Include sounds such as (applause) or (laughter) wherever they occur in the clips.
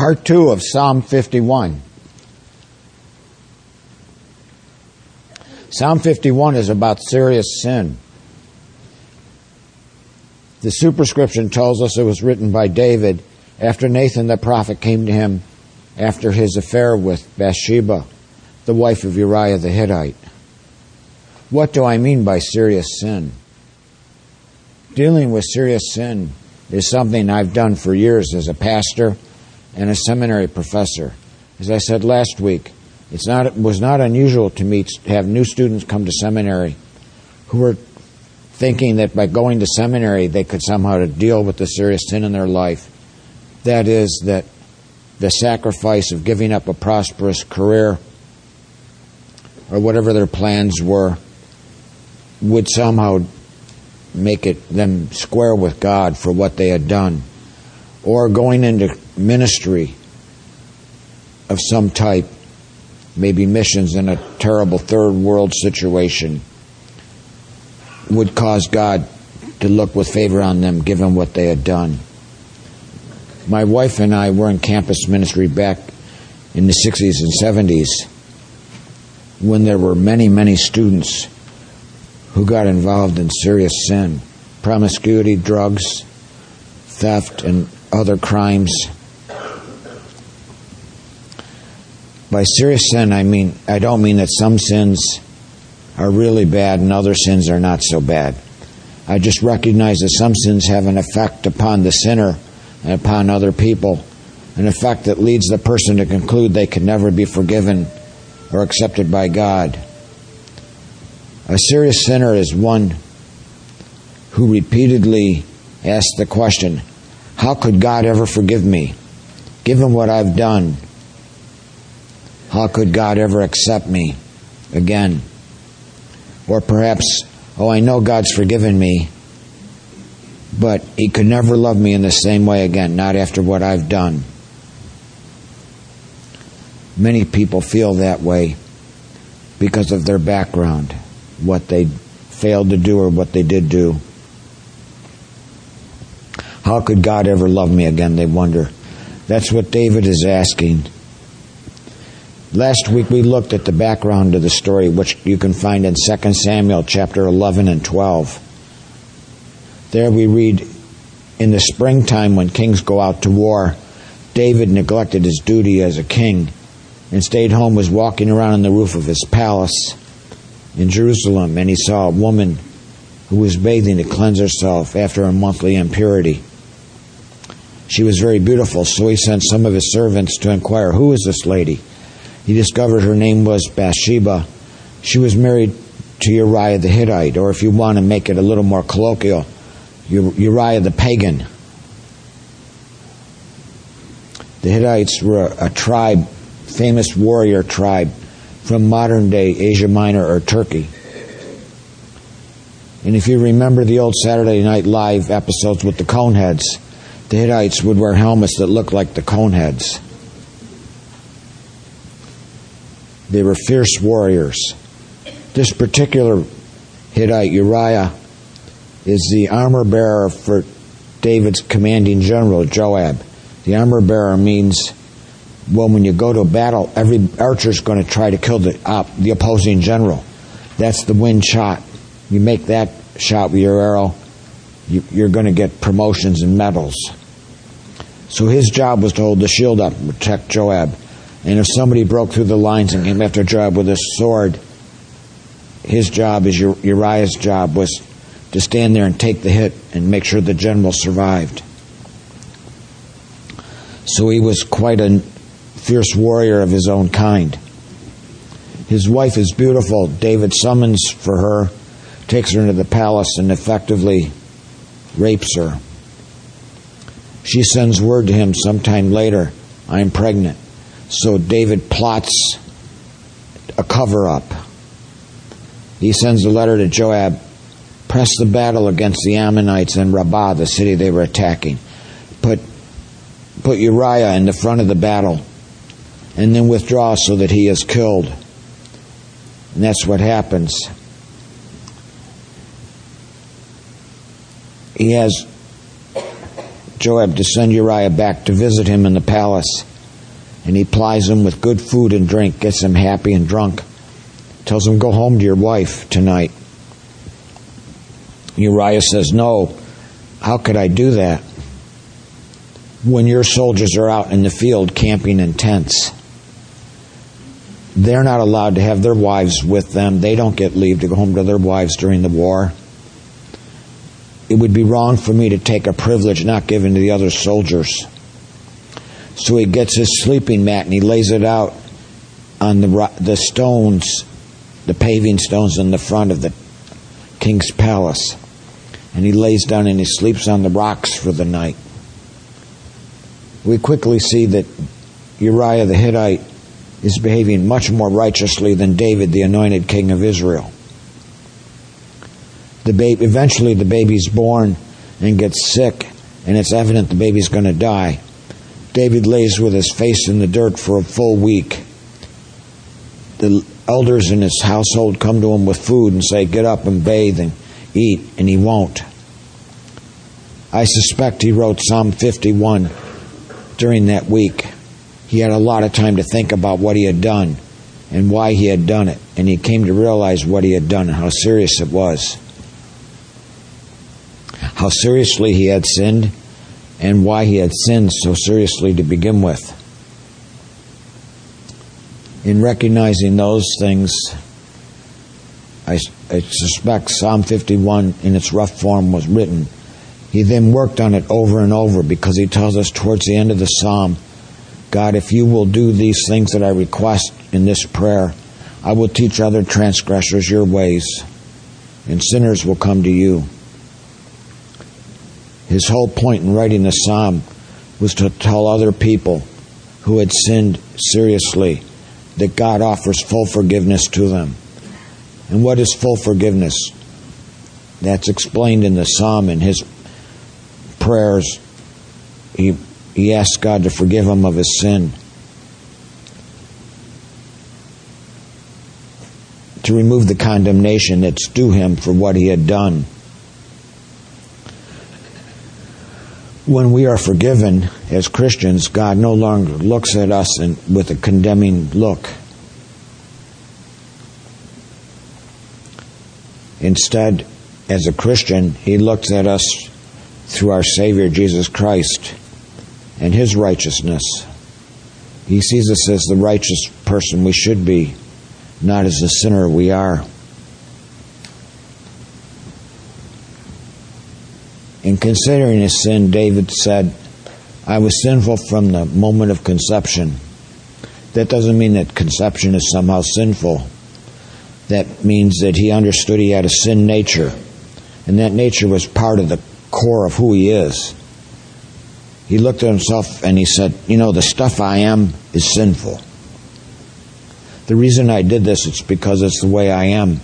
Part 2 of Psalm 51. Psalm 51 is about serious sin. The superscription tells us it was written by David after Nathan the prophet came to him after his affair with Bathsheba, the wife of Uriah the Hittite. What do I mean by serious sin? Dealing with serious sin is something I've done for years as a pastor and a seminary professor. As I said last week, it's not, it was not unusual to meet, have new students come to seminary who were thinking that by going to seminary they could somehow deal with the serious sin in their life. That is, that the sacrifice of giving up a prosperous career or whatever their plans were would somehow make it them square with God for what they had done. Or going into ministry of some type maybe missions in a terrible third world situation would cause God to look with favor on them given what they had done. My wife and I were in campus ministry back in the 60s and 70s when there were many, many students who got involved in serious sin promiscuity, drugs, theft, and other crimes By serious sin, I mean I don't mean that some sins are really bad and other sins are not so bad. I just recognize that some sins have an effect upon the sinner and upon other people, an effect that leads the person to conclude they can never be forgiven or accepted by God. A serious sinner is one who repeatedly asks the question, How could God ever forgive me? Given what I've done, how could God ever accept me again? Or perhaps, oh, I know God's forgiven me, but He could never love me in the same way again, not after what I've done. Many people feel that way because of their background, what they failed to do or what they did do. How could God ever love me again? They wonder. That's what David is asking. Last week we looked at the background of the story, which you can find in 2 Samuel chapter 11 and 12. There we read, In the springtime when kings go out to war, David neglected his duty as a king and stayed home, was walking around on the roof of his palace in Jerusalem, and he saw a woman who was bathing to cleanse herself after a monthly impurity. She was very beautiful, so he sent some of his servants to inquire, Who is this lady? he discovered her name was Bathsheba. She was married to Uriah the Hittite, or if you want to make it a little more colloquial, Uriah the pagan. The Hittites were a, tribe, famous warrior tribe from modern day Asia Minor or Turkey. And if you remember the old Saturday Night Live episodes with the Coneheads, the Hittites would wear helmets that looked like the cone heads. They were fierce warriors. This particular Hittite, Uriah, is the armor bearer for David's commanding general, Joab. The armor bearer means, well, when you go to a battle, every archer is going to try to kill the, the opposing general. That's the win shot. You make that shot with your arrow, you, you're going to get promotions and medals. So his job was to hold the shield up and protect Joab. And if somebody broke through the lines and came after Joab with a sword, his job, is Uriah's job, was to stand there and take the hit and make sure the general survived. So he was quite a fierce warrior of his own kind. His wife is beautiful. David summons for her, takes her into the palace, and effectively rapes her. She sends word to him sometime later I'm pregnant. So David plots a cover up. He sends a letter to Joab press the battle against the Ammonites in Rabbah, the city they were attacking. Put, put Uriah in the front of the battle and then withdraw so that he is killed. And that's what happens. He has Joab to send Uriah back to visit him in the palace and he plies him with good food and drink, gets him happy and drunk, tells him, Go home to your wife tonight. Uriah says, No, how could I do that? When your soldiers are out in the field camping in tents, they're not allowed to have their wives with them. They don't get leave to go home to their wives during the war. It would be wrong for me to take a privilege not given to the other soldiers. So he gets his sleeping mat and he lays it out on the, the stones, the paving stones in the front of the king's palace. And he lays down and he sleeps on the rocks for the night. We quickly see that Uriah the Hittite is behaving much more righteously than David, the anointed king of Israel. The baby, eventually, the baby's born and gets sick, and it's evident the baby's going to die. David lays with his face in the dirt for a full week. The elders in his household come to him with food and say, Get up and bathe and eat, and he won't. I suspect he wrote Psalm 51 during that week. He had a lot of time to think about what he had done and why he had done it, and he came to realize what he had done and how serious it was. How seriously he had sinned and why he had sinned so seriously to begin with. In recognizing those things, I, I, suspect Psalm 51 in its rough form was written. He then worked on it over and over because he tells us towards the end of the psalm, God, if you will do these things that I request in this prayer, I will teach other transgressors your ways, and sinners will come to you. His whole point in writing the psalm was to tell other people who had sinned seriously that God offers full forgiveness to them. And what is full forgiveness? That's explained in the psalm in his prayers. He, he asks God to forgive him of his sin. To remove the condemnation that's due him for what he had done. When we are forgiven as Christians, God no longer looks at us in, with a condemning look. Instead, as a Christian, He looks at us through our Savior Jesus Christ and His righteousness. He sees us as the righteous person we should be, not as the sinner we are. In considering his sin, David said, I was sinful from the moment of conception. That doesn't mean that conception is somehow sinful. That means that he understood he had a sin nature, and that nature was part of the core of who he is. He looked at himself and he said, You know, the stuff I am is sinful. The reason I did this is because it's the way I am.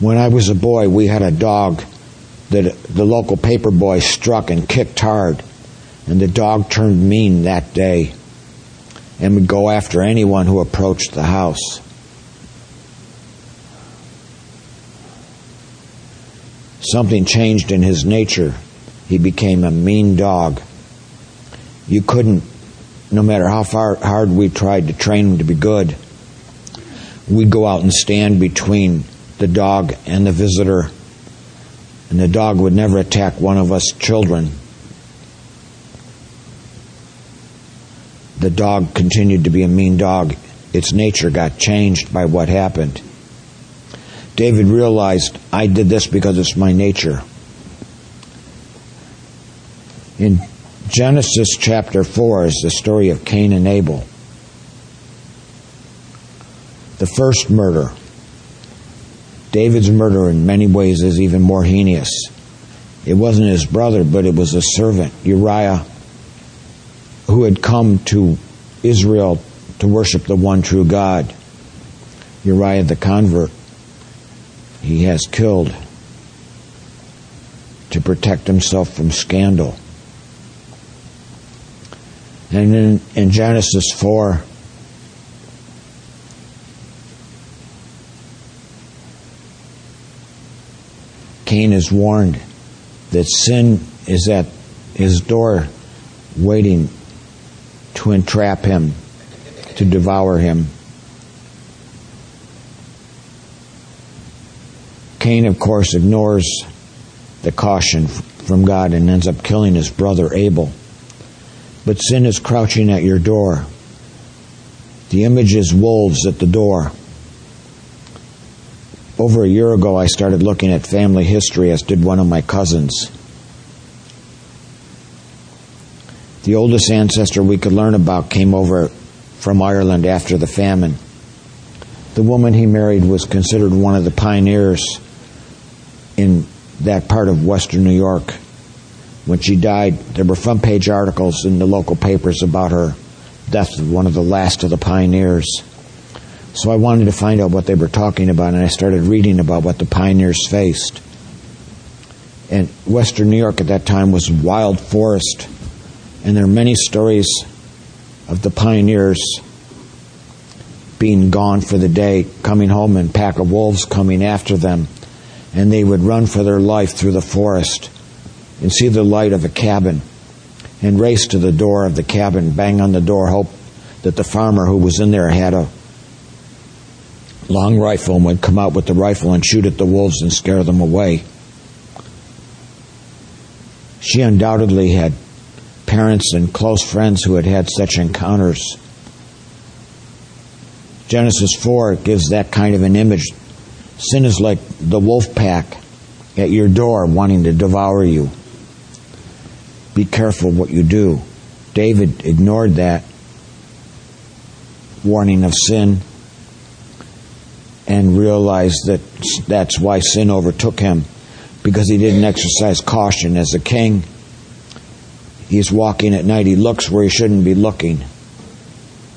When I was a boy, we had a dog that the local paper boy struck and kicked hard, and the dog turned mean that day and would go after anyone who approached the house. Something changed in his nature. He became a mean dog. You couldn't, no matter how far hard we tried to train him to be good, we'd go out and stand between the dog and the visitor and the dog would never attack one of us children. The dog continued to be a mean dog. Its nature got changed by what happened. David realized, I did this because it's my nature. In Genesis chapter 4 is the story of Cain and Abel. The first murder David's murder, in many ways, is even more heinous. It wasn't his brother, but it was a servant, Uriah, who had come to Israel to worship the one true God. Uriah the convert, he has killed to protect himself from scandal. And in, in Genesis 4, Cain is warned that sin is at his door waiting to entrap him, to devour him. Cain, of course, ignores the caution from God and ends up killing his brother Abel. But sin is crouching at your door. The image is wolves at the door. Over a year ago, I started looking at family history, as did one of my cousins. The oldest ancestor we could learn about came over from Ireland after the famine. The woman he married was considered one of the pioneers in that part of western New York. When she died, there were front page articles in the local papers about her death, one of the last of the pioneers. So I wanted to find out what they were talking about, and I started reading about what the pioneers faced. And western New York at that time was wild forest and there are many stories of the pioneers being gone for the day, coming home and pack of wolves coming after them. And they would run for their life through the forest and see the light of a cabin and race to the door of the cabin, bang on the door, hope that the farmer who was in there had a long rifle and would come out with the rifle and shoot at the wolves and scare them away. She undoubtedly had parents and close friends who had had such encounters. Genesis 4 gives that kind of an image. Sin is like the wolf pack at your door wanting to devour you. Be careful what you do. David ignored that warning of sin and realized that that's why sin overtook him because he didn't exercise caution as a king He's walking at night. He looks where he shouldn't be looking.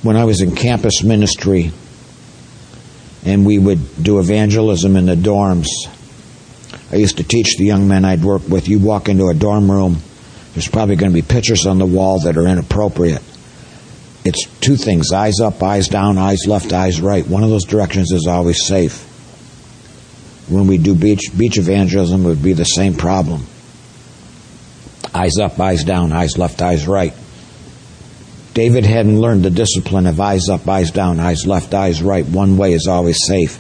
When I was in campus ministry and we would do evangelism in the dorms, I used to teach the young men I'd work with. You walk into a dorm room, there's probably going to be pictures on the wall that are inappropriate. It's two things eyes up, eyes down, eyes left, eyes right. One of those directions is always safe. When we do beach, beach evangelism, it would be the same problem eyes up, eyes down, eyes left, eyes right. David hadn't learned the discipline of eyes up, eyes down, eyes left, eyes right. One way is always safe.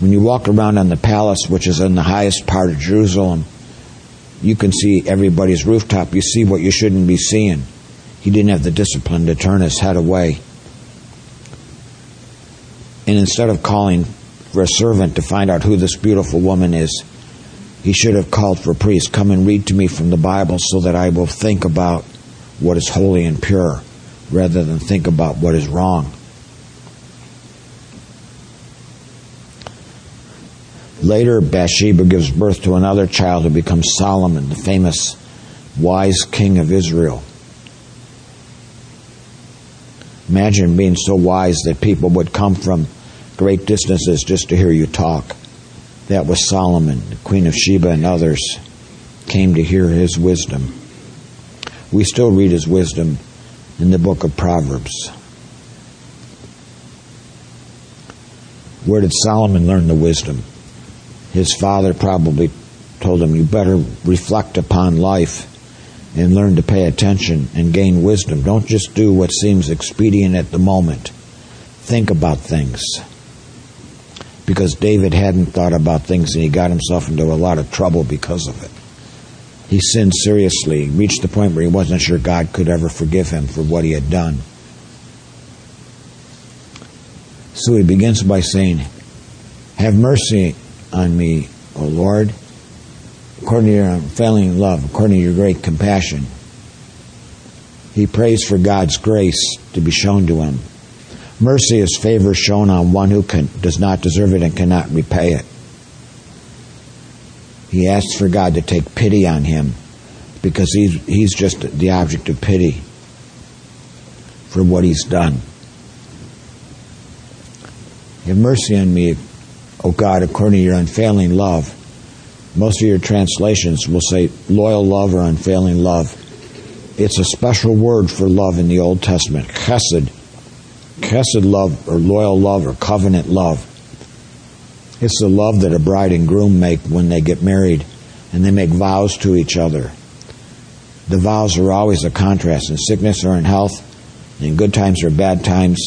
When you walk around on the palace, which is in the highest part of Jerusalem, you can see everybody's rooftop. You see what you shouldn't be seeing. He didn't have the discipline to turn his head away. And instead of calling for a servant to find out who this beautiful woman is, he should have called for priests. Come and read to me from the Bible so that I will think about what is holy and pure rather than think about what is wrong. Later, Bathsheba gives birth to another child who becomes Solomon, the famous wise king of Israel. Imagine being so wise that people would come from great distances just to hear you talk. That was Solomon, the Queen of Sheba, and others came to hear his wisdom. We still read his wisdom in the book of Proverbs. Where did Solomon learn the wisdom? His father probably told him, You better reflect upon life and learn to pay attention and gain wisdom. Don't just do what seems expedient at the moment. Think about things because David hadn't thought about things and he got himself into a lot of trouble because of it. He sinned seriously, reached the point where he wasn't sure God could ever forgive him for what he had done. So he begins by saying, Have mercy on me, O Lord, according to your um, unfailing love, according to your great compassion. He prays for God's grace to be shown to him. Mercy is favor shown on one who can, does not deserve it and cannot repay it. He asks for God to take pity on him because he's, he's just the object of pity for what he's done. Have mercy on me, O God, according to your unfailing love. Most of your translations will say loyal love or unfailing love. It's a special word for love in the Old Testament, chesed Chesed love or loyal love or covenant love. It's the love that a bride and groom make when they get married and they make vows to each other. The vows are always a contrast. In sickness or in health, in good times or bad times,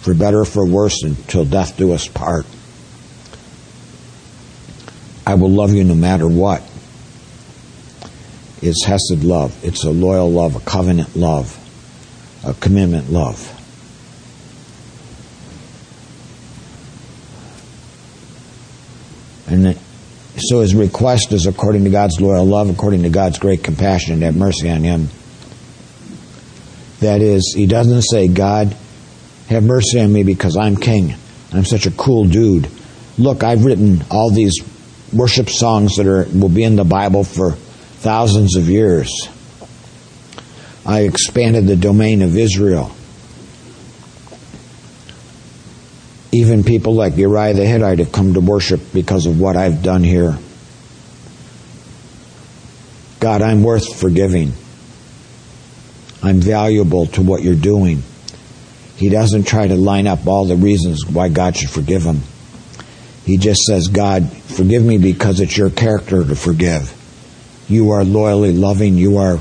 for better or for worse, until death do us part. I will love you no matter what. It's Hesed love. It's a loyal love, a covenant love, a commitment love. And so his request is according to God's loyal love, according to God's great compassion and have mercy on him. That is, he doesn't say, God, have mercy on me because I'm king. I'm such a cool dude. Look, I've written all these worship songs that are will be in the Bible for thousands of years. I expanded the domain of Israel. Even people like Uriah the Hittite have come to worship because of what I've done here. God, I'm worth forgiving. I'm valuable to what you're doing. He doesn't try to line up all the reasons why God should forgive him. He just says, God, forgive me because it's your character to forgive. You are loyally loving, you are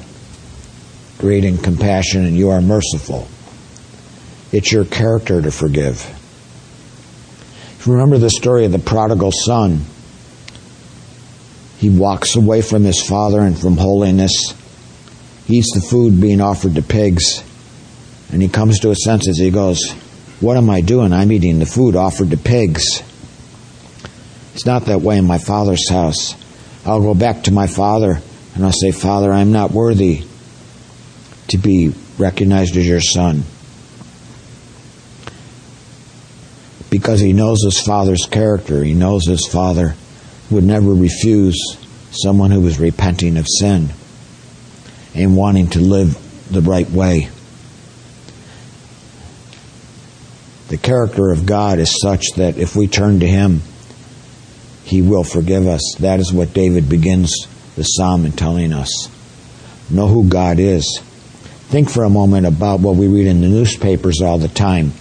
great in compassion, and you are merciful. It's your character to forgive. If you remember the story of the prodigal son, he walks away from his father and from holiness he eats the food being offered to pigs, and he comes to his senses. He goes, What am I doing? I'm eating the food offered to pigs. It's not that way in my father's house. I'll go back to my father and I'll say, Father, I'm not worthy to be recognized as your son. Because he knows his father's character, he knows his father would never refuse someone who was repenting of sin and wanting to live the right way. The character of God is such that if we turn to Him, He will forgive us. That is what David begins the psalm in telling us. Know who God is. Think for a moment about what we read in the newspapers all the time.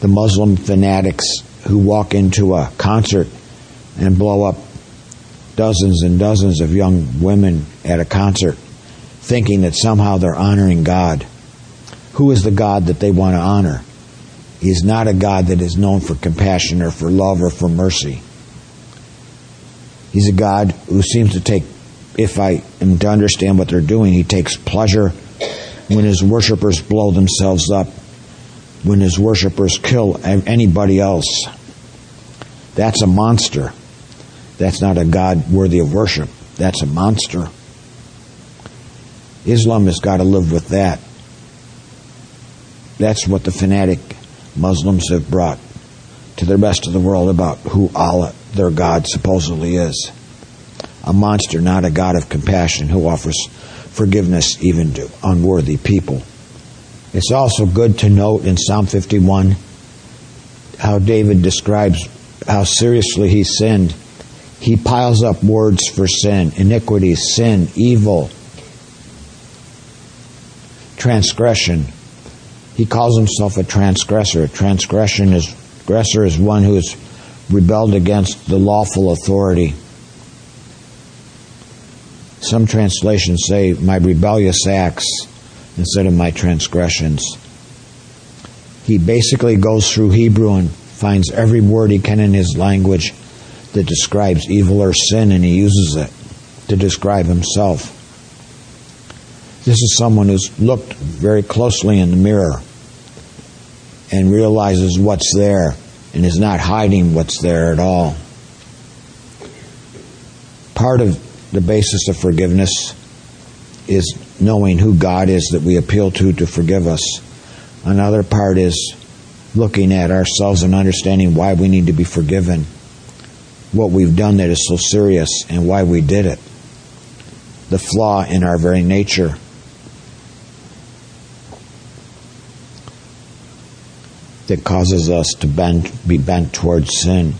The Muslim fanatics who walk into a concert and blow up dozens and dozens of young women at a concert thinking that somehow they're honoring God. Who is the God that they want to honor? He's not a God that is known for compassion or for love or for mercy. He's a God who seems to take, if I am to understand what they're doing, he takes pleasure when his worshippers blow themselves up, when his worshippers kill anybody else. That's a monster. That's not a God worthy of worship. That's a monster. Islam has got to live with that. That's what the fanatic Muslims have brought to the rest of the world about who Allah, their God, supposedly is. A monster, not a God of compassion who offers forgiveness even to unworthy people. It's also good to note in Psalm 51 how David describes how seriously he sinned. He piles up words for sin, iniquity, sin, evil, transgression. He calls himself a transgressor. A transgression is aggressor is one who has rebelled against the lawful authority. Some translations say my rebellious acts instead of my transgressions. He basically goes through Hebrew and finds every word he can in his language that describes evil or sin and he uses it to describe himself. This is someone who's looked very closely in the mirror and realizes what's there and is not hiding what's there at all. Part of the basis of forgiveness is knowing who God is that we appeal to to forgive us. Another part is looking at ourselves and understanding why we need to be forgiven, what we've done that is so serious, and why we did it. The flaw in our very nature that causes us to bend, be bent towards sin,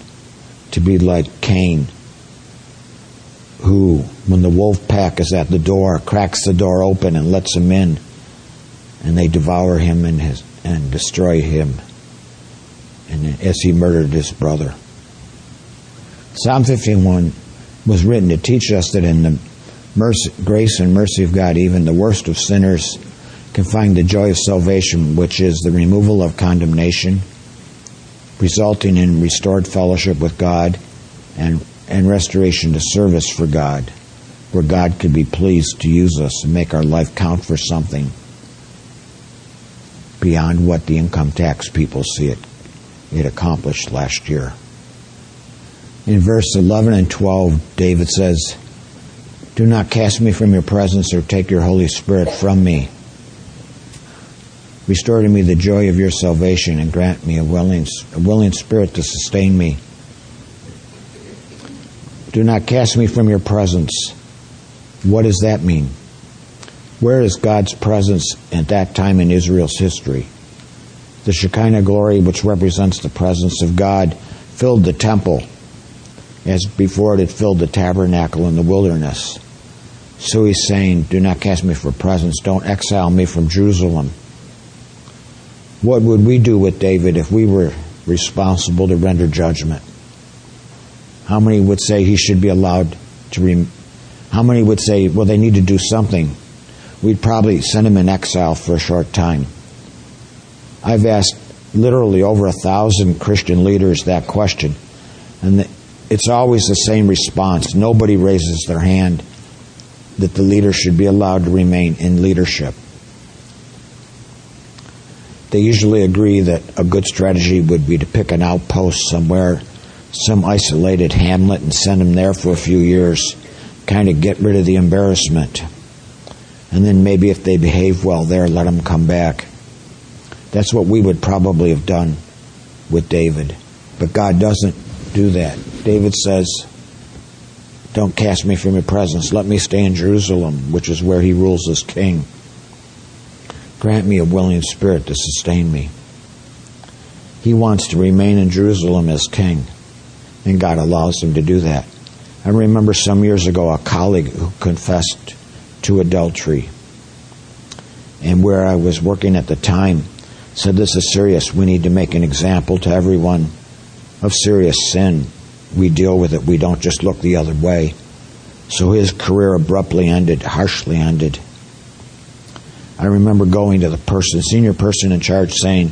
to be like Cain, who, when the wolf pack is at the door, cracks the door open and lets him in, and they devour him and, his, and destroy him, and as he murdered his brother. Psalm 51 was written to teach us that in the mercy, grace and mercy of God, even the worst of sinners can find the joy of salvation, which is the removal of condemnation, resulting in restored fellowship with God and, and restoration to service for God, where God could be pleased to use us and make our life count for something beyond what the income tax people see it, it accomplished last year. In verse 11 and 12, David says, Do not cast me from your presence or take your Holy Spirit from me. Restore to me the joy of your salvation and grant me a willing, a willing spirit to sustain me. Do not cast me from your presence. What does that mean? Where is God's presence at that time in Israel's history? The Shekinah glory, which represents the presence of God, filled the temple as before it had filled the tabernacle in the wilderness. So he's saying, Do not cast me from presence. Don't exile me from Jerusalem. What would we do with David if we were responsible to render judgment? How many would say he should be allowed to? Rem- How many would say, well, they need to do something? We'd probably send him in exile for a short time. I've asked literally over a thousand Christian leaders that question, and it's always the same response. Nobody raises their hand that the leader should be allowed to remain in leadership they usually agree that a good strategy would be to pick an outpost somewhere, some isolated hamlet, and send them there for a few years, kind of get rid of the embarrassment. And then maybe if they behave well there, let them come back. That's what we would probably have done with David. But God doesn't do that. David says, Don't cast me from your presence. Let me stay in Jerusalem, which is where he rules as king. Grant me a willing spirit to sustain me. He wants to remain in Jerusalem as king, and God allows him to do that. I remember some years ago a colleague who confessed to adultery, and where I was working at the time said, This is serious. We need to make an example to everyone of serious sin. We deal with it, we don't just look the other way. So his career abruptly ended, harshly ended. I remember going to the person, senior person in charge, saying,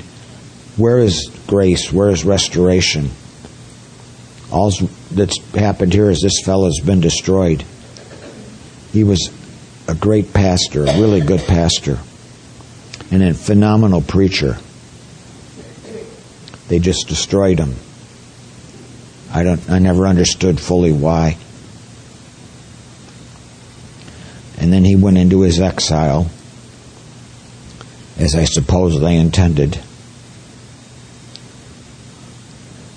Where is grace? Where is restoration? All that's happened here is this fellow's been destroyed. He was a great pastor, a really good pastor, and a phenomenal preacher. They just destroyed him. I don't I never understood fully why. And then he went into his exile as I suppose they intended,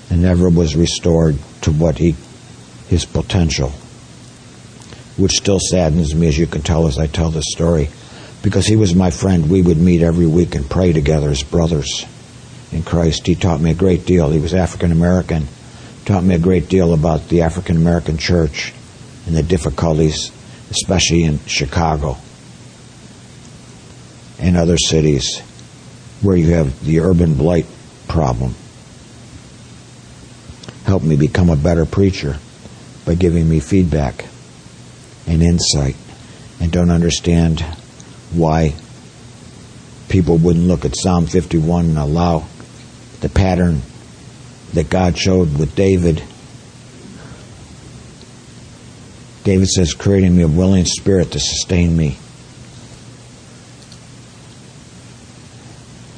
and never was restored to what he, his potential, which still saddens me, as you can tell as I tell this story, because he was my friend. We would meet every week and pray together as brothers in Christ. He taught me a great deal. He was African American, taught me a great deal about the African American church and the difficulties, especially in Chicago and other cities where you have the urban blight problem. Help me become a better preacher by giving me feedback and insight and don't understand why people wouldn't look at Psalm 51 and allow the pattern that God showed with David. David says, creating me a willing spirit to sustain me.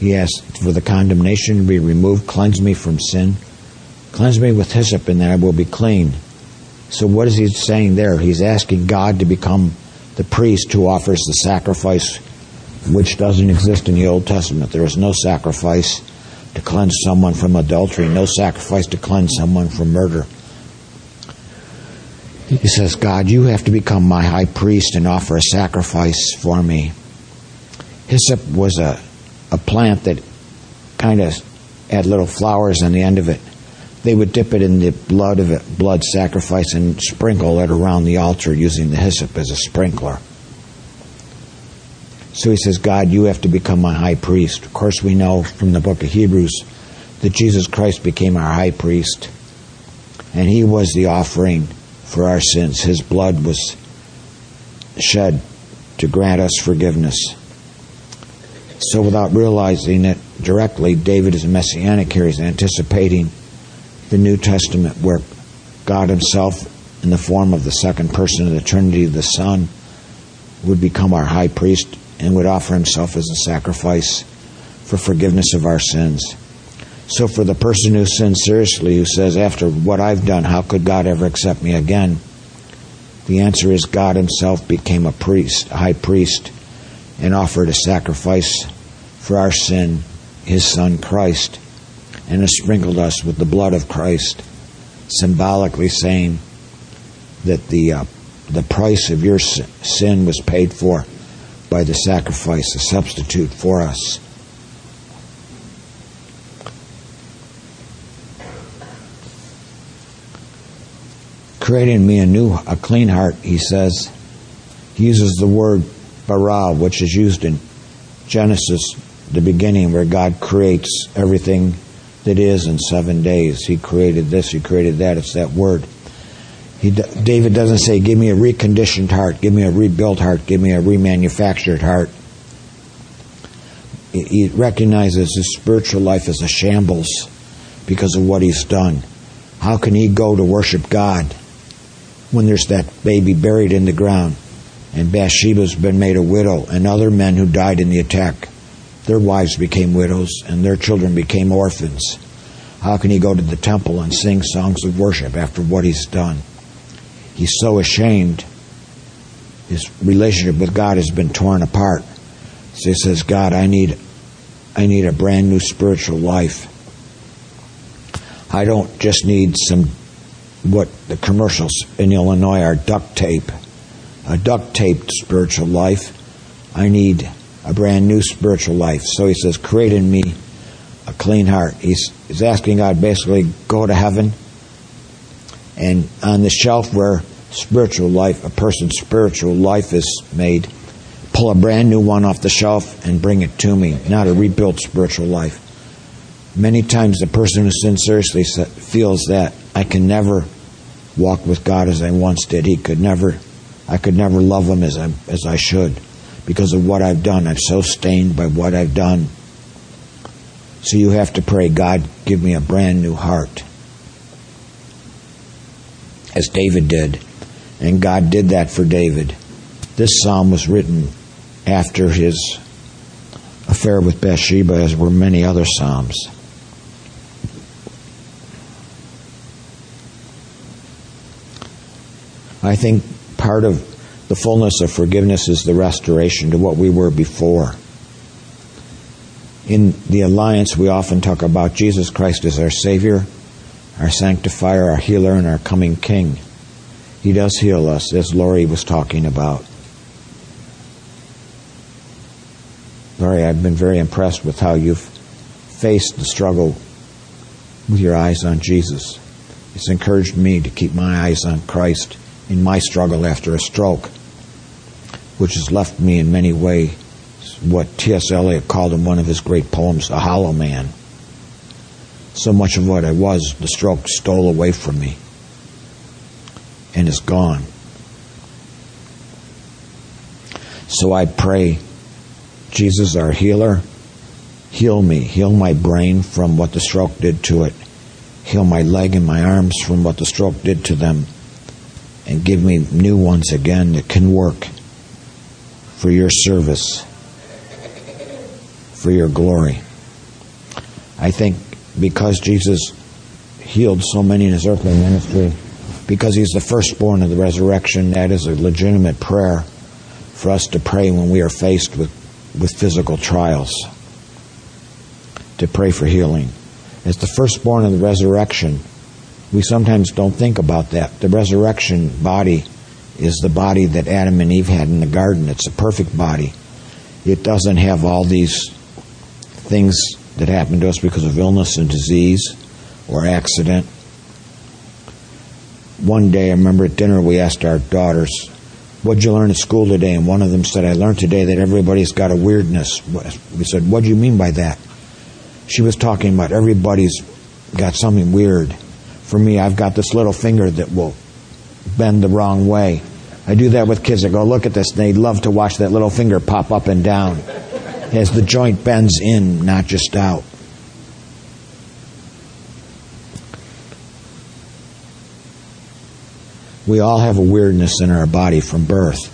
He asked for the condemnation to be removed, cleanse me from sin, cleanse me with hyssop, and then I will be clean. So, what is he saying there? He's asking God to become the priest who offers the sacrifice which doesn't exist in the Old Testament. There is no sacrifice to cleanse someone from adultery, no sacrifice to cleanse someone from murder. He says, God, you have to become my high priest and offer a sacrifice for me. Hyssop was a a plant that kind of had little flowers on the end of it. They would dip it in the blood of it, blood sacrifice, and sprinkle it around the altar using the hyssop as a sprinkler. So he says, God, you have to become my high priest. Of course, we know from the book of Hebrews that Jesus Christ became our high priest, and he was the offering for our sins. His blood was shed to grant us forgiveness. So, without realizing it directly, David is a messianic here. He's anticipating the New Testament where God Himself, in the form of the second person of the Trinity, the Son, would become our high priest and would offer Himself as a sacrifice for forgiveness of our sins. So, for the person who sins seriously, who says, After what I've done, how could God ever accept me again? The answer is God Himself became a priest, a high priest, and offered a sacrifice for our sin, His Son Christ, and has sprinkled us with the blood of Christ, symbolically saying that the uh, the price of your sin was paid for by the sacrifice, a substitute for us. Creating me a new, a clean heart, he says. He uses the word bara, which is used in Genesis, the beginning, where God creates everything that is in seven days. He created this, he created that. It's that word. He, David doesn't say, Give me a reconditioned heart, give me a rebuilt heart, give me a remanufactured heart. He recognizes his spiritual life as a shambles because of what he's done. How can he go to worship God when there's that baby buried in the ground and Bathsheba's been made a widow and other men who died in the attack, their wives became widows and their children became orphans? How can he go to the temple and sing songs of worship after what he's done? he's so ashamed. His relationship with God has been torn apart. So he says, God, I need, I need a brand new spiritual life. I don't just need some, what the commercials in Illinois are duct tape, a duct taped spiritual life. I need a brand new spiritual life. So he says, create in me a clean heart. He's, he's asking God basically, go to heaven and on the shelf where spiritual life, a person's spiritual life is made, pull a brand new one off the shelf and bring it to me, not a rebuilt spiritual life. Many times the person who sins seriously feels that I can never walk with God as I once did. He could never, I could never love Him as I, as I should because of what I've done. I'm so stained by what I've done. So you have to pray, God, give me a brand new heart. As David did. And God did that for David. This psalm was written after his affair with Bathsheba, as were many other psalms. I think part of the fullness of forgiveness is the restoration to what we were before. In the alliance, we often talk about Jesus Christ as our Savior, our sanctifier, our healer, and our coming King. He does heal us, as Laurie was talking about. Laurie, I've been very impressed with how you've faced the struggle with your eyes on Jesus. It's encouraged me to keep my eyes on Christ in my struggle after a stroke, which has left me in many ways what T.S. Eliot called in one of his great poems, a hollow man. So much of what I was, the stroke stole away from me and is gone. So I pray, Jesus, our healer, heal me, heal my brain from what the stroke did to it, heal my leg and my arms from what the stroke did to them, and give me new ones again that can work for your service, for your glory. I think because Jesus healed so many in his earthly ministry, because he's the firstborn of the resurrection, that is a legitimate prayer for us to pray when we are faced with, with physical trials, to pray for healing. As the firstborn of the resurrection, we sometimes don't think about that. The resurrection body is the body that Adam and Eve had in the garden. It's a perfect body. It doesn't have all these things that happen to us because of illness and disease or accident one day, I remember at dinner, we asked our daughters, What'd you learn at school today? And one of them said, I learned today that everybody's got a weirdness. We said, What do you mean by that? She was talking about everybody's got something weird. For me, I've got this little finger that will bend the wrong way. I do that with kids. I go, Look at this. They love to watch that little finger pop up and down. as the joint bends in, not just out. We all have a weirdness in our body from birth,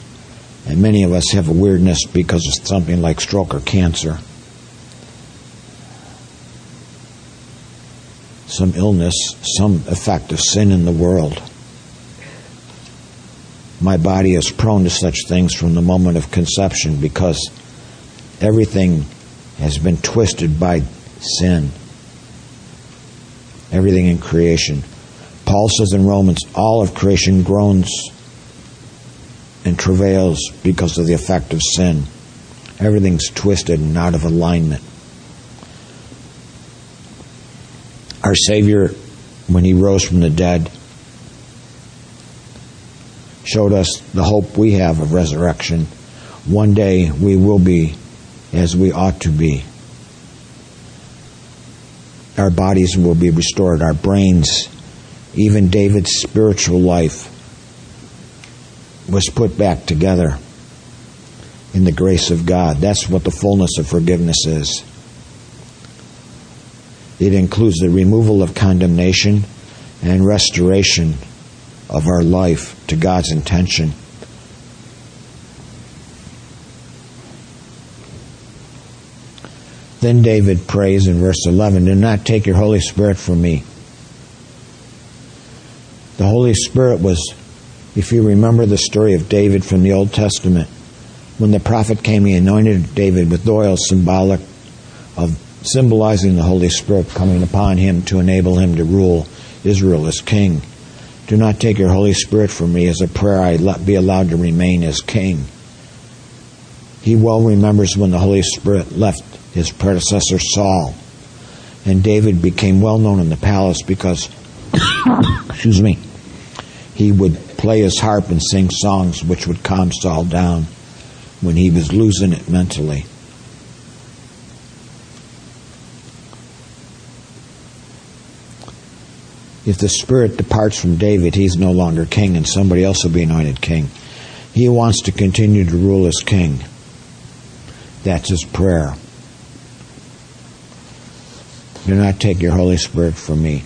and many of us have a weirdness because of something like stroke or cancer. Some illness, some effect of sin in the world. My body is prone to such things from the moment of conception because everything has been twisted by sin. Everything in creation. Paul says in Romans, all of creation groans and travails because of the effect of sin. Everything's twisted and out of alignment. Our Savior, when He rose from the dead, showed us the hope we have of resurrection. One day we will be as we ought to be. Our bodies will be restored, our brains, even David's spiritual life was put back together in the grace of God. That's what the fullness of forgiveness is. It includes the removal of condemnation and restoration of our life to God's intention. Then David prays in verse 11 Do not take your Holy Spirit from me. The Holy Spirit was, if you remember the story of David from the Old Testament, when the prophet came, he anointed David with oil symbolic of symbolizing the Holy Spirit coming upon him to enable him to rule Israel as king. Do not take your Holy Spirit from me as a prayer I be allowed to remain as king. He well remembers when the Holy Spirit left his predecessor Saul, and David became well known in the palace because, (coughs) excuse me, he would play his harp and sing songs which would calm Saul down when he was losing it mentally. If the Spirit departs from David, he's no longer king, and somebody else will be anointed king. He wants to continue to rule as king. That's his prayer. Do not take your Holy Spirit from me.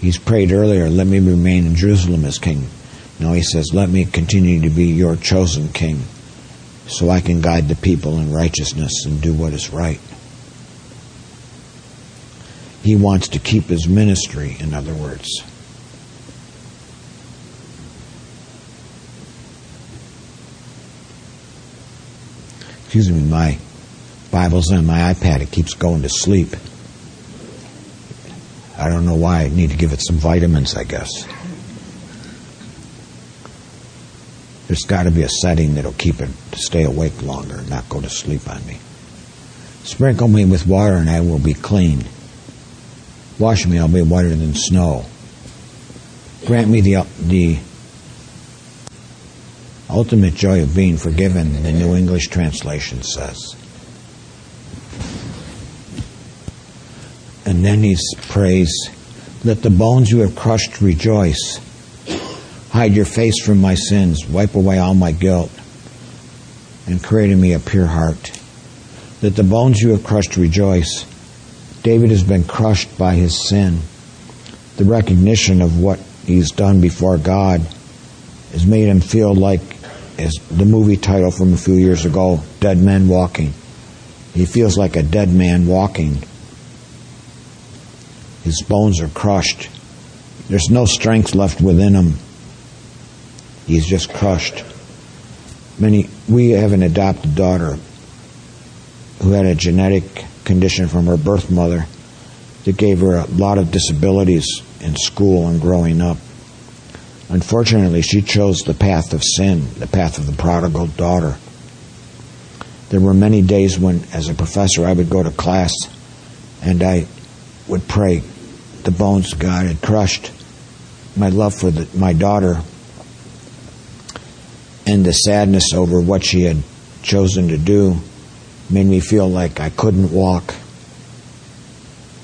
He's prayed earlier, let me remain in Jerusalem as king. Now he says, let me continue to be your chosen king so I can guide the people in righteousness and do what is right. He wants to keep his ministry, in other words. Excuse me, my Bible's on my iPad. It keeps going to sleep. I don't know why. I need to give it some vitamins, I guess. There's got to be a setting that'll keep it to stay awake longer, and not go to sleep on me. Sprinkle me with water and I will be clean. Wash me, I'll be whiter than snow. Grant me the, the ultimate joy of being forgiven, the New English translation says. And then he prays, Let the bones you have crushed rejoice. Hide your face from my sins, wipe away all my guilt, and create in me a pure heart. Let the bones you have crushed rejoice. David has been crushed by his sin. The recognition of what he's done before God has made him feel like, as the movie title from a few years ago, Dead Men Walking. He feels like a dead man walking. His bones are crushed. There's no strength left within him. He's just crushed. Many we have an adopted daughter who had a genetic condition from her birth mother that gave her a lot of disabilities in school and growing up. Unfortunately, she chose the path of sin, the path of the prodigal daughter. There were many days when, as a professor, I would go to class and I would pray, the bones God had crushed, my love for the, my daughter, and the sadness over what she had chosen to do made me feel like I couldn't walk.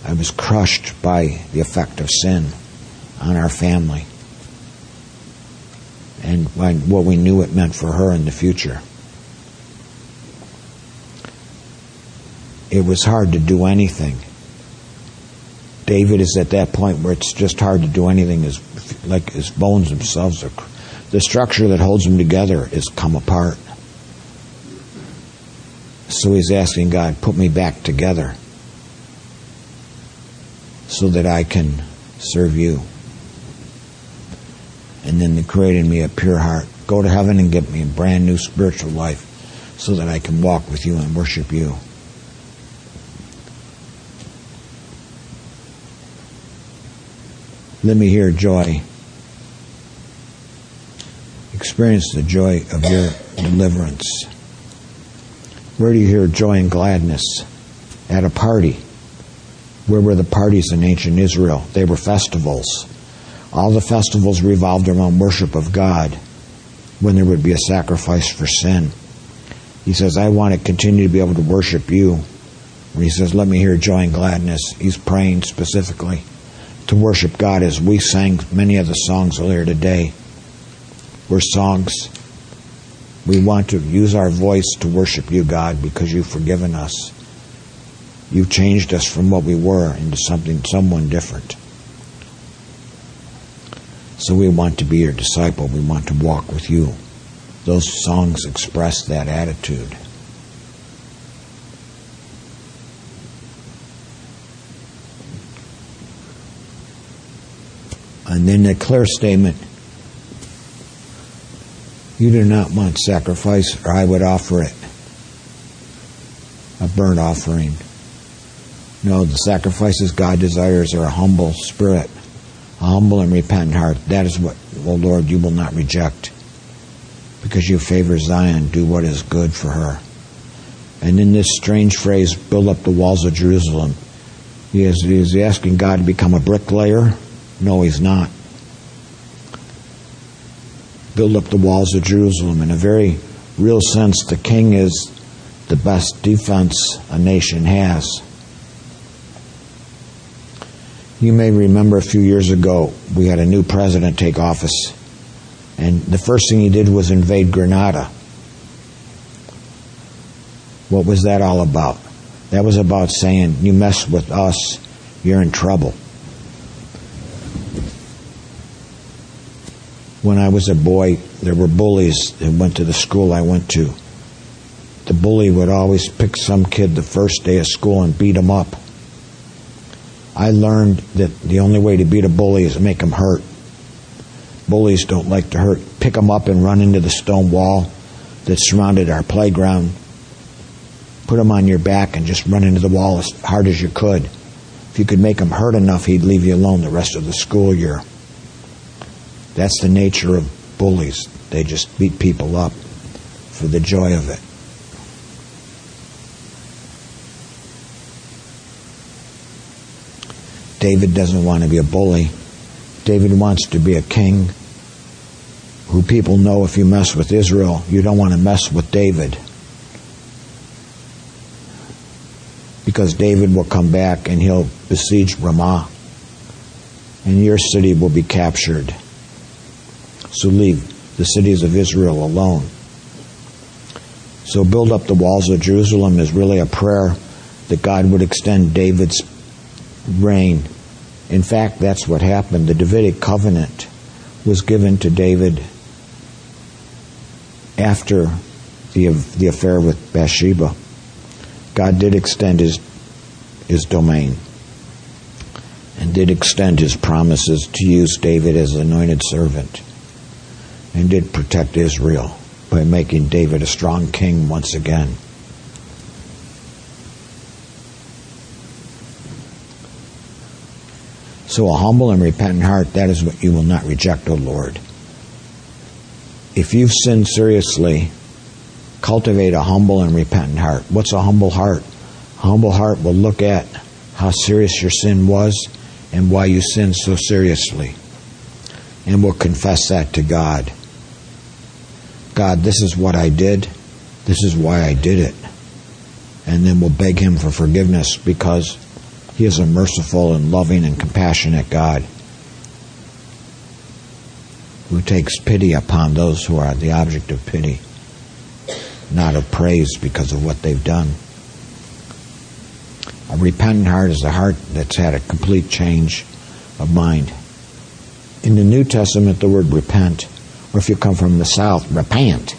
I was crushed by the effect of sin on our family and what we knew it meant for her in the future. it was hard to do anything. David is at that point where it's just hard to do anything. His, like his bones themselves are, the structure that holds him together is come apart. So he's asking God, put me back together so that I can serve you. And then create in me a pure heart. Go to heaven and give me a brand new spiritual life so that I can walk with you and worship you. Let me hear joy. Experience the joy of your deliverance. Where do you hear joy and gladness? At a party. Where were the parties in ancient Israel? They were festivals. All the festivals revolved around worship of God when there would be a sacrifice for sin. He says, I want to continue to be able to worship you. When he says, Let me hear joy and gladness, he's praying specifically to worship God as we sang many of the songs earlier today. Were songs. We want to use our voice to worship you, God, because you've forgiven us. You've changed us from what we were into something, someone different. So we want to be your disciple. We want to walk with you. Those songs express that attitude. And then the clear statement You do not want sacrifice, or I would offer it a burnt offering. No, the sacrifices God desires are a humble spirit, a humble and repentant heart. That is what, oh Lord, you will not reject. Because you favor Zion, do what is good for her. And in this strange phrase, build up the walls of Jerusalem, he is, he is asking God to become a bricklayer? No, he's not. Build up the walls of Jerusalem. In a very real sense, the king is the best defense a nation has. You may remember a few years ago, we had a new president take office, and the first thing he did was invade Grenada. What was that all about? That was about saying, you mess with us, you're in trouble. When I was a boy, there were bullies that went to the school I went to. The bully would always pick some kid the first day of school and beat him up. I learned that the only way to beat a bully is to make him hurt. Bullies don't like to hurt. Pick them up and run into the stone wall that surrounded our playground. Put him on your back and just run into the wall as hard as you could. If you could make him hurt enough, he'd leave you alone the rest of the school year. That's the nature of bullies. They just beat people up for the joy of it. David doesn't want to be a bully. David wants to be a king who people know if you mess with Israel, you don't want to mess with David. Because David will come back and he'll besiege Rabbah. And your city will be captured. So leave the cities of Israel alone. So build up the walls of Jerusalem is really a prayer that God would extend David's reign. In fact, that's what happened. The Davidic covenant was given to David after the, the affair with Bathsheba. God did extend his, his domain and did extend his promises to use David as anointed servant and did protect Israel by making David a strong king once again. So a humble and repentant heart, that is what you will not reject, O Lord. If you've sinned seriously, cultivate a humble and repentant heart. What's a humble heart? A humble heart will look at how serious your sin was and why you sinned so seriously. And will confess that to God. God, this is what I did. This is why I did it. And then we'll beg Him for forgiveness because He is a merciful and loving and compassionate God who takes pity upon those who are the object of pity, not of praise because of what they've done. A repentant heart is a heart that's had a complete change of mind. In the New Testament, the word repent, or if you come from the South, repent.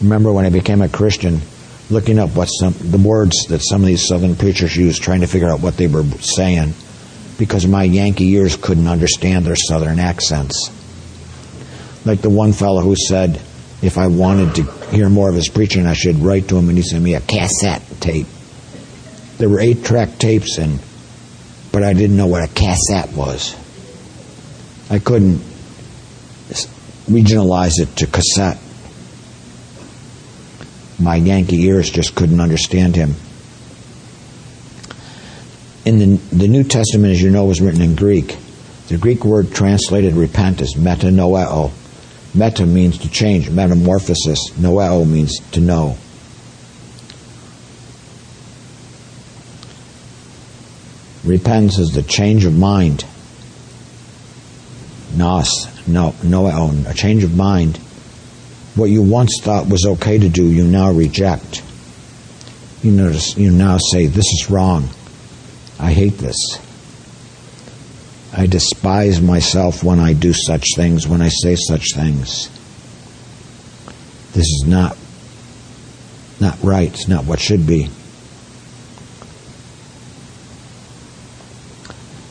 Remember when I became a Christian, looking up what some the words that some of these Southern preachers used, trying to figure out what they were saying, because my Yankee ears couldn't understand their Southern accents. Like the one fellow who said, if I wanted to hear more of his preaching, I should write to him and he sent me a cassette tape. There were eight track tapes and but I didn't know what a cassette was. I couldn't regionalize it to cassette. My Yankee ears just couldn't understand him. In the, the New Testament, as you know, was written in Greek. The Greek word translated repent is metanoeo. Meta means to change, metamorphosis. Noeo means to know. Repentance is the change of mind. Nos, no, noeo, a change of mind. What you once thought was okay to do, you now reject. You notice, you now say, "This is wrong. I hate this." I despise myself when I do such things, when I say such things. This is not not right. It's not what should be.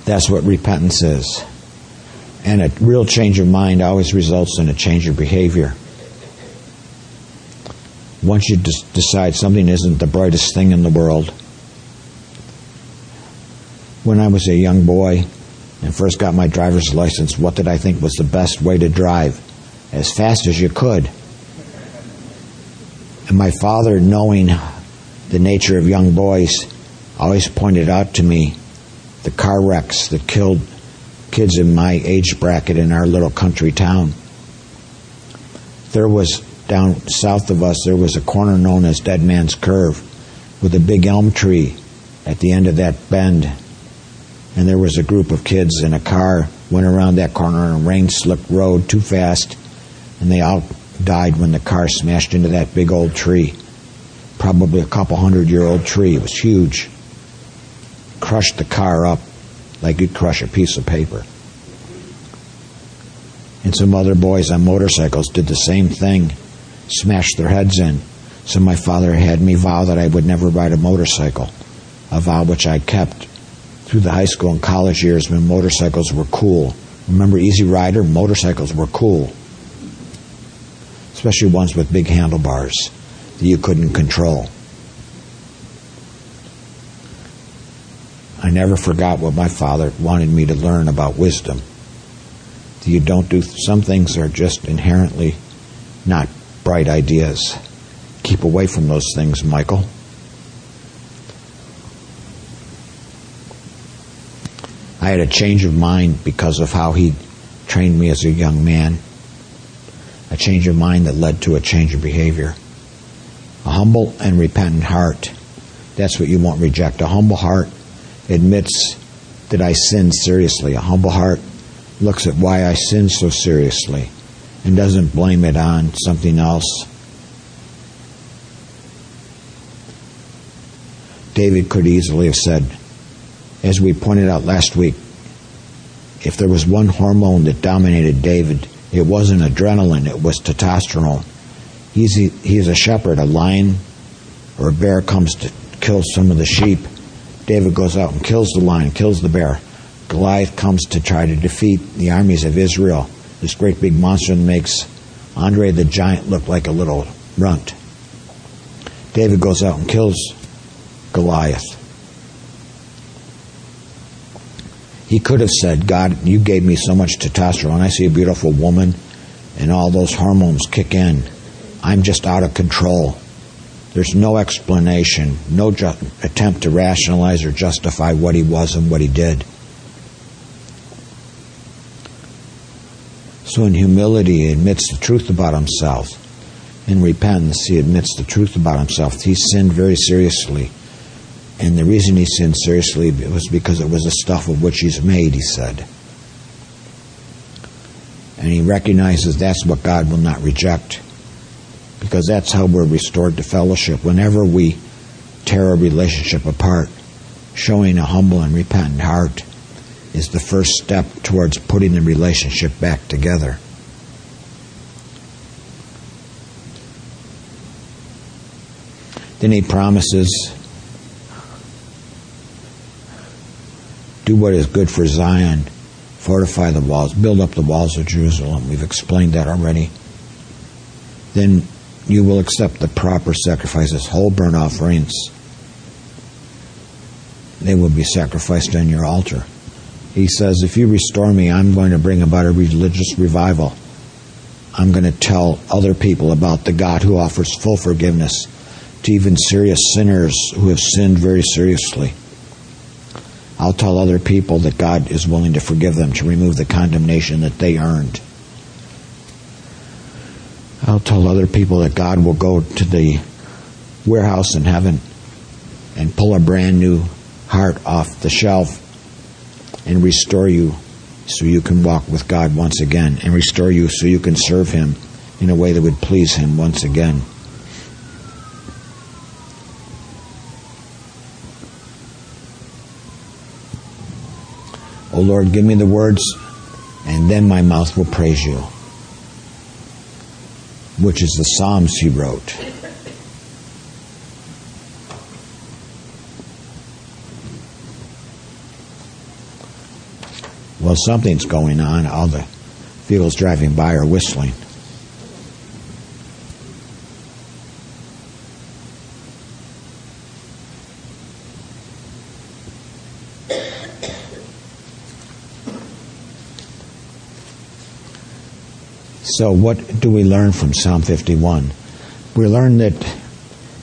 That's what repentance is. And a real change of mind always results in a change of behavior. Once you decide something isn't the brightest thing in the world. When I was a young boy and first got my driver's license, what did I think was the best way to drive? As fast as you could. And my father, knowing the nature of young boys, always pointed out to me the car wrecks that killed kids in my age bracket in our little country town. There was down south of us, there was a corner known as Dead Man's Curve with a big elm tree at the end of that bend. And there was a group of kids in a car went around that corner on a rain slick road too fast, and they all died when the car smashed into that big old tree. Probably a couple hundred year old tree. It was huge crushed the car up like you'd crush a piece of paper. And some other boys on motorcycles did the same thing, smashed their heads in. So my father had me vow that I would never ride a motorcycle, a vow which I kept through the high school and college years when motorcycles were cool. Remember Easy Rider? Motorcycles were cool, especially ones with big handlebars that you couldn't control. I never forgot what my father wanted me to learn about wisdom. You don't do some things are just inherently not bright ideas. Keep away from those things, Michael. I had a change of mind because of how he trained me as a young man. A change of mind that led to a change of behavior. A humble and repentant heart. That's what you won't reject. A humble heart admits that I sin seriously. A humble heart looks at why I sin so seriously and doesn't blame it on something else. David could easily have said, as we pointed out last week, if there was one hormone that dominated David, it wasn't adrenaline, it was testosterone. He's he's a shepherd. A lion or a bear comes to kill some of the sheep David goes out and kills the lion, kills the bear. Goliath comes to try to defeat the armies of Israel. This great big monster makes Andre the giant look like a little runt. David goes out and kills Goliath. He could have said, God, you gave me so much testosterone. I see a beautiful woman and all those hormones kick in. I'm just out of control. There's no explanation, no ju- attempt to rationalize or justify what he was and what he did. So, in humility, he admits the truth about himself. In repentance, he admits the truth about himself. He sinned very seriously. And the reason he sinned seriously was because it was the stuff of which he's made, he said. And he recognizes that's what God will not reject because that's how we're restored to fellowship. Whenever we tear a relationship apart. Showing a humble and repentant heart is the first step towards putting the relationship back together. Then he promises do what is good for Zion, fortify the walls, build up the walls of Jerusalem. We've explained that already. Then you will accept the proper sacrifices, whole burnt offerings. They will be sacrificed on your altar. He says, If you restore me, I'm going to bring about a religious revival. I'm going to tell other people about the God who offers full forgiveness to even serious sinners who have sinned very seriously. I'll tell other people that God is willing to forgive them, to remove the condemnation that they earned. I'll tell other people that God will go to the warehouse in heaven and pull a brand new heart off the shelf and restore you so you can walk with God once again and restore you so you can serve Him in a way that would please Him once again. O oh Lord, give me the words, and then my mouth will praise you. Which is the Psalms he wrote. Well, something's going on. All the vehicles driving by are whistling. So, what do we learn from Psalm 51? We learn that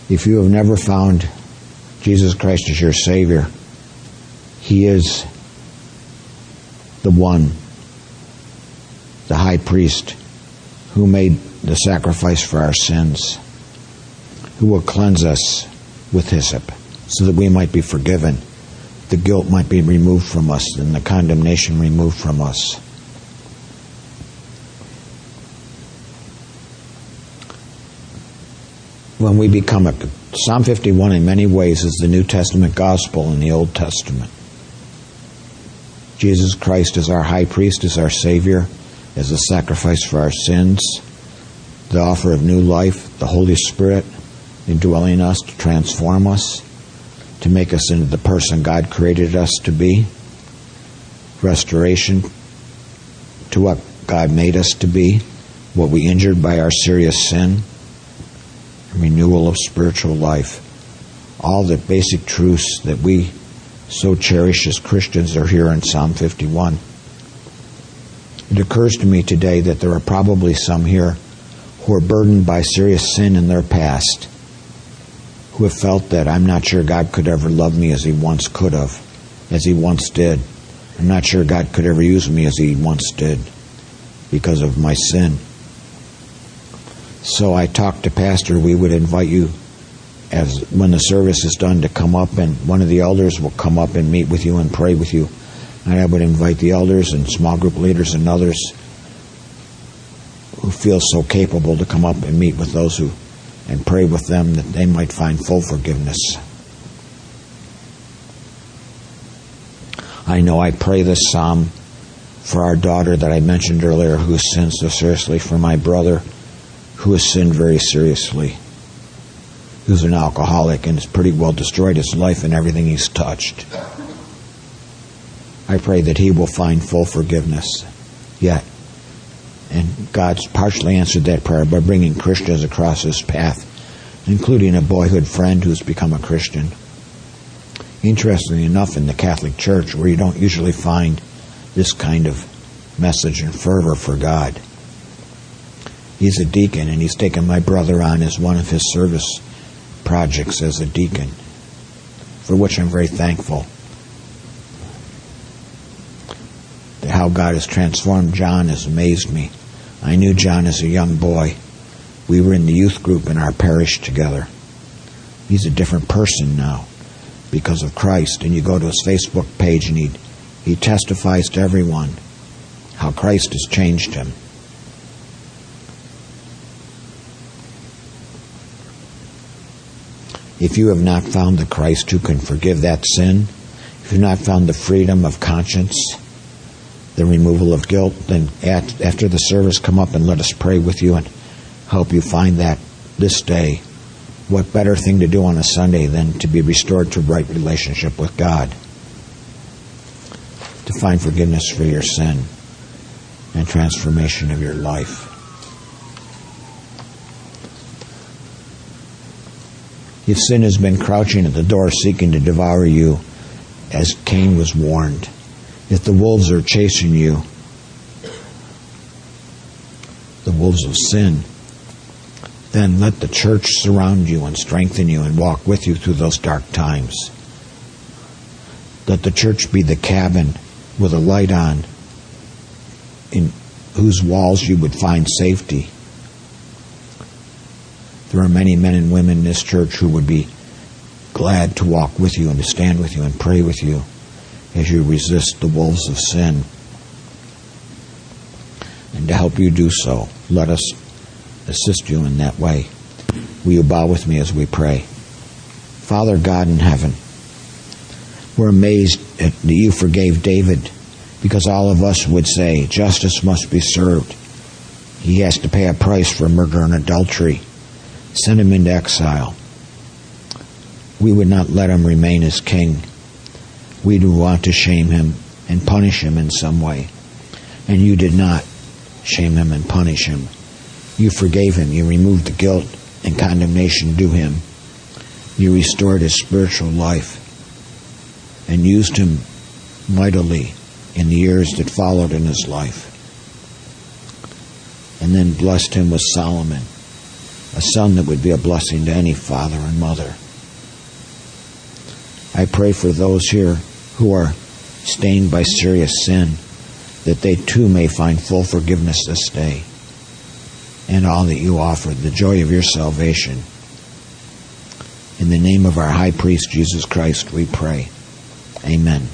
if you have never found Jesus Christ as your Savior, He is the one, the high priest, who made the sacrifice for our sins, who will cleanse us with hyssop so that we might be forgiven, the guilt might be removed from us, and the condemnation removed from us. When we become a Psalm 51 in many ways is the New Testament gospel in the Old Testament. Jesus Christ is our high priest, is our Savior, as a sacrifice for our sins, the offer of new life, the Holy Spirit indwelling us to transform us, to make us into the person God created us to be, restoration to what God made us to be, what we injured by our serious sin renewal of spiritual life. All the basic truths that we so cherish as Christians are here in Psalm 51. It occurs to me today that there are probably some here who are burdened by serious sin in their past, who have felt that I'm not sure God could ever love me as He once could have, as He once did. I'm not sure God could ever use me as He once did because of my sin. So I talked to Pastor. We would invite you, as when the service is done, to come up, and one of the elders will come up and meet with you and pray with you. And I would invite the elders and small group leaders and others who feel so capable to come up and meet with those who and pray with them that they might find full forgiveness. I know I pray this psalm for our daughter that I mentioned earlier who sins so seriously, for my brother who has sinned very seriously, who's an alcoholic and has pretty well destroyed his life and everything he's touched. I pray that he will find full forgiveness yet. And God's partially answered that prayer by bringing Christians across his path, including a boyhood friend who's become a Christian. Interestingly enough, in the Catholic Church, where you don't usually find this kind of message and fervor for God, he's a deacon and he's taken my brother on as one of his service projects as a deacon, for which I'm very thankful. How God has transformed John has amazed me. I knew John as a young boy. We were in the youth group in our parish together. He's a different person now because of Christ. And you go to his Facebook page and he, he testifies to everyone how Christ has changed him. If you have not found the Christ who can forgive that sin, if you've not found the freedom of conscience, the removal of guilt, then at, after the service, come up and let us pray with you and help you find that this day. What better thing to do on a Sunday than to be restored to right relationship with God? To find forgiveness for your sin and transformation of your life. If sin has been crouching at the door seeking to devour you, as Cain was warned, if the wolves are chasing you, the wolves of sin, then let the church surround you and strengthen you and walk with you through those dark times. Let the church be the cabin with a light on in whose walls you would find safety there are many men and women in this church who would be glad to walk with you and to stand with you and pray with you as you resist the wolves of sin. And to help you do so, let us assist you in that way. Will you bow with me as we pray? Father God in heaven, we're amazed that you forgave David because all of us would say justice must be served. He has to pay a price for murder and adultery send him into exile. We would not let him remain as king. We would want to shame him and punish him in some way. And you did not shame him and punish him. You forgave him. You removed the guilt and condemnation due him. You restored his spiritual life and used him mightily in the years that followed in his life. And then blessed him with Solomon a son that would be a blessing to any father and mother. I pray for those here who are stained by serious sin that they too may find full forgiveness this day and all that you offer, the joy of your salvation. In the name of our high priest Jesus Christ, we pray. Amen.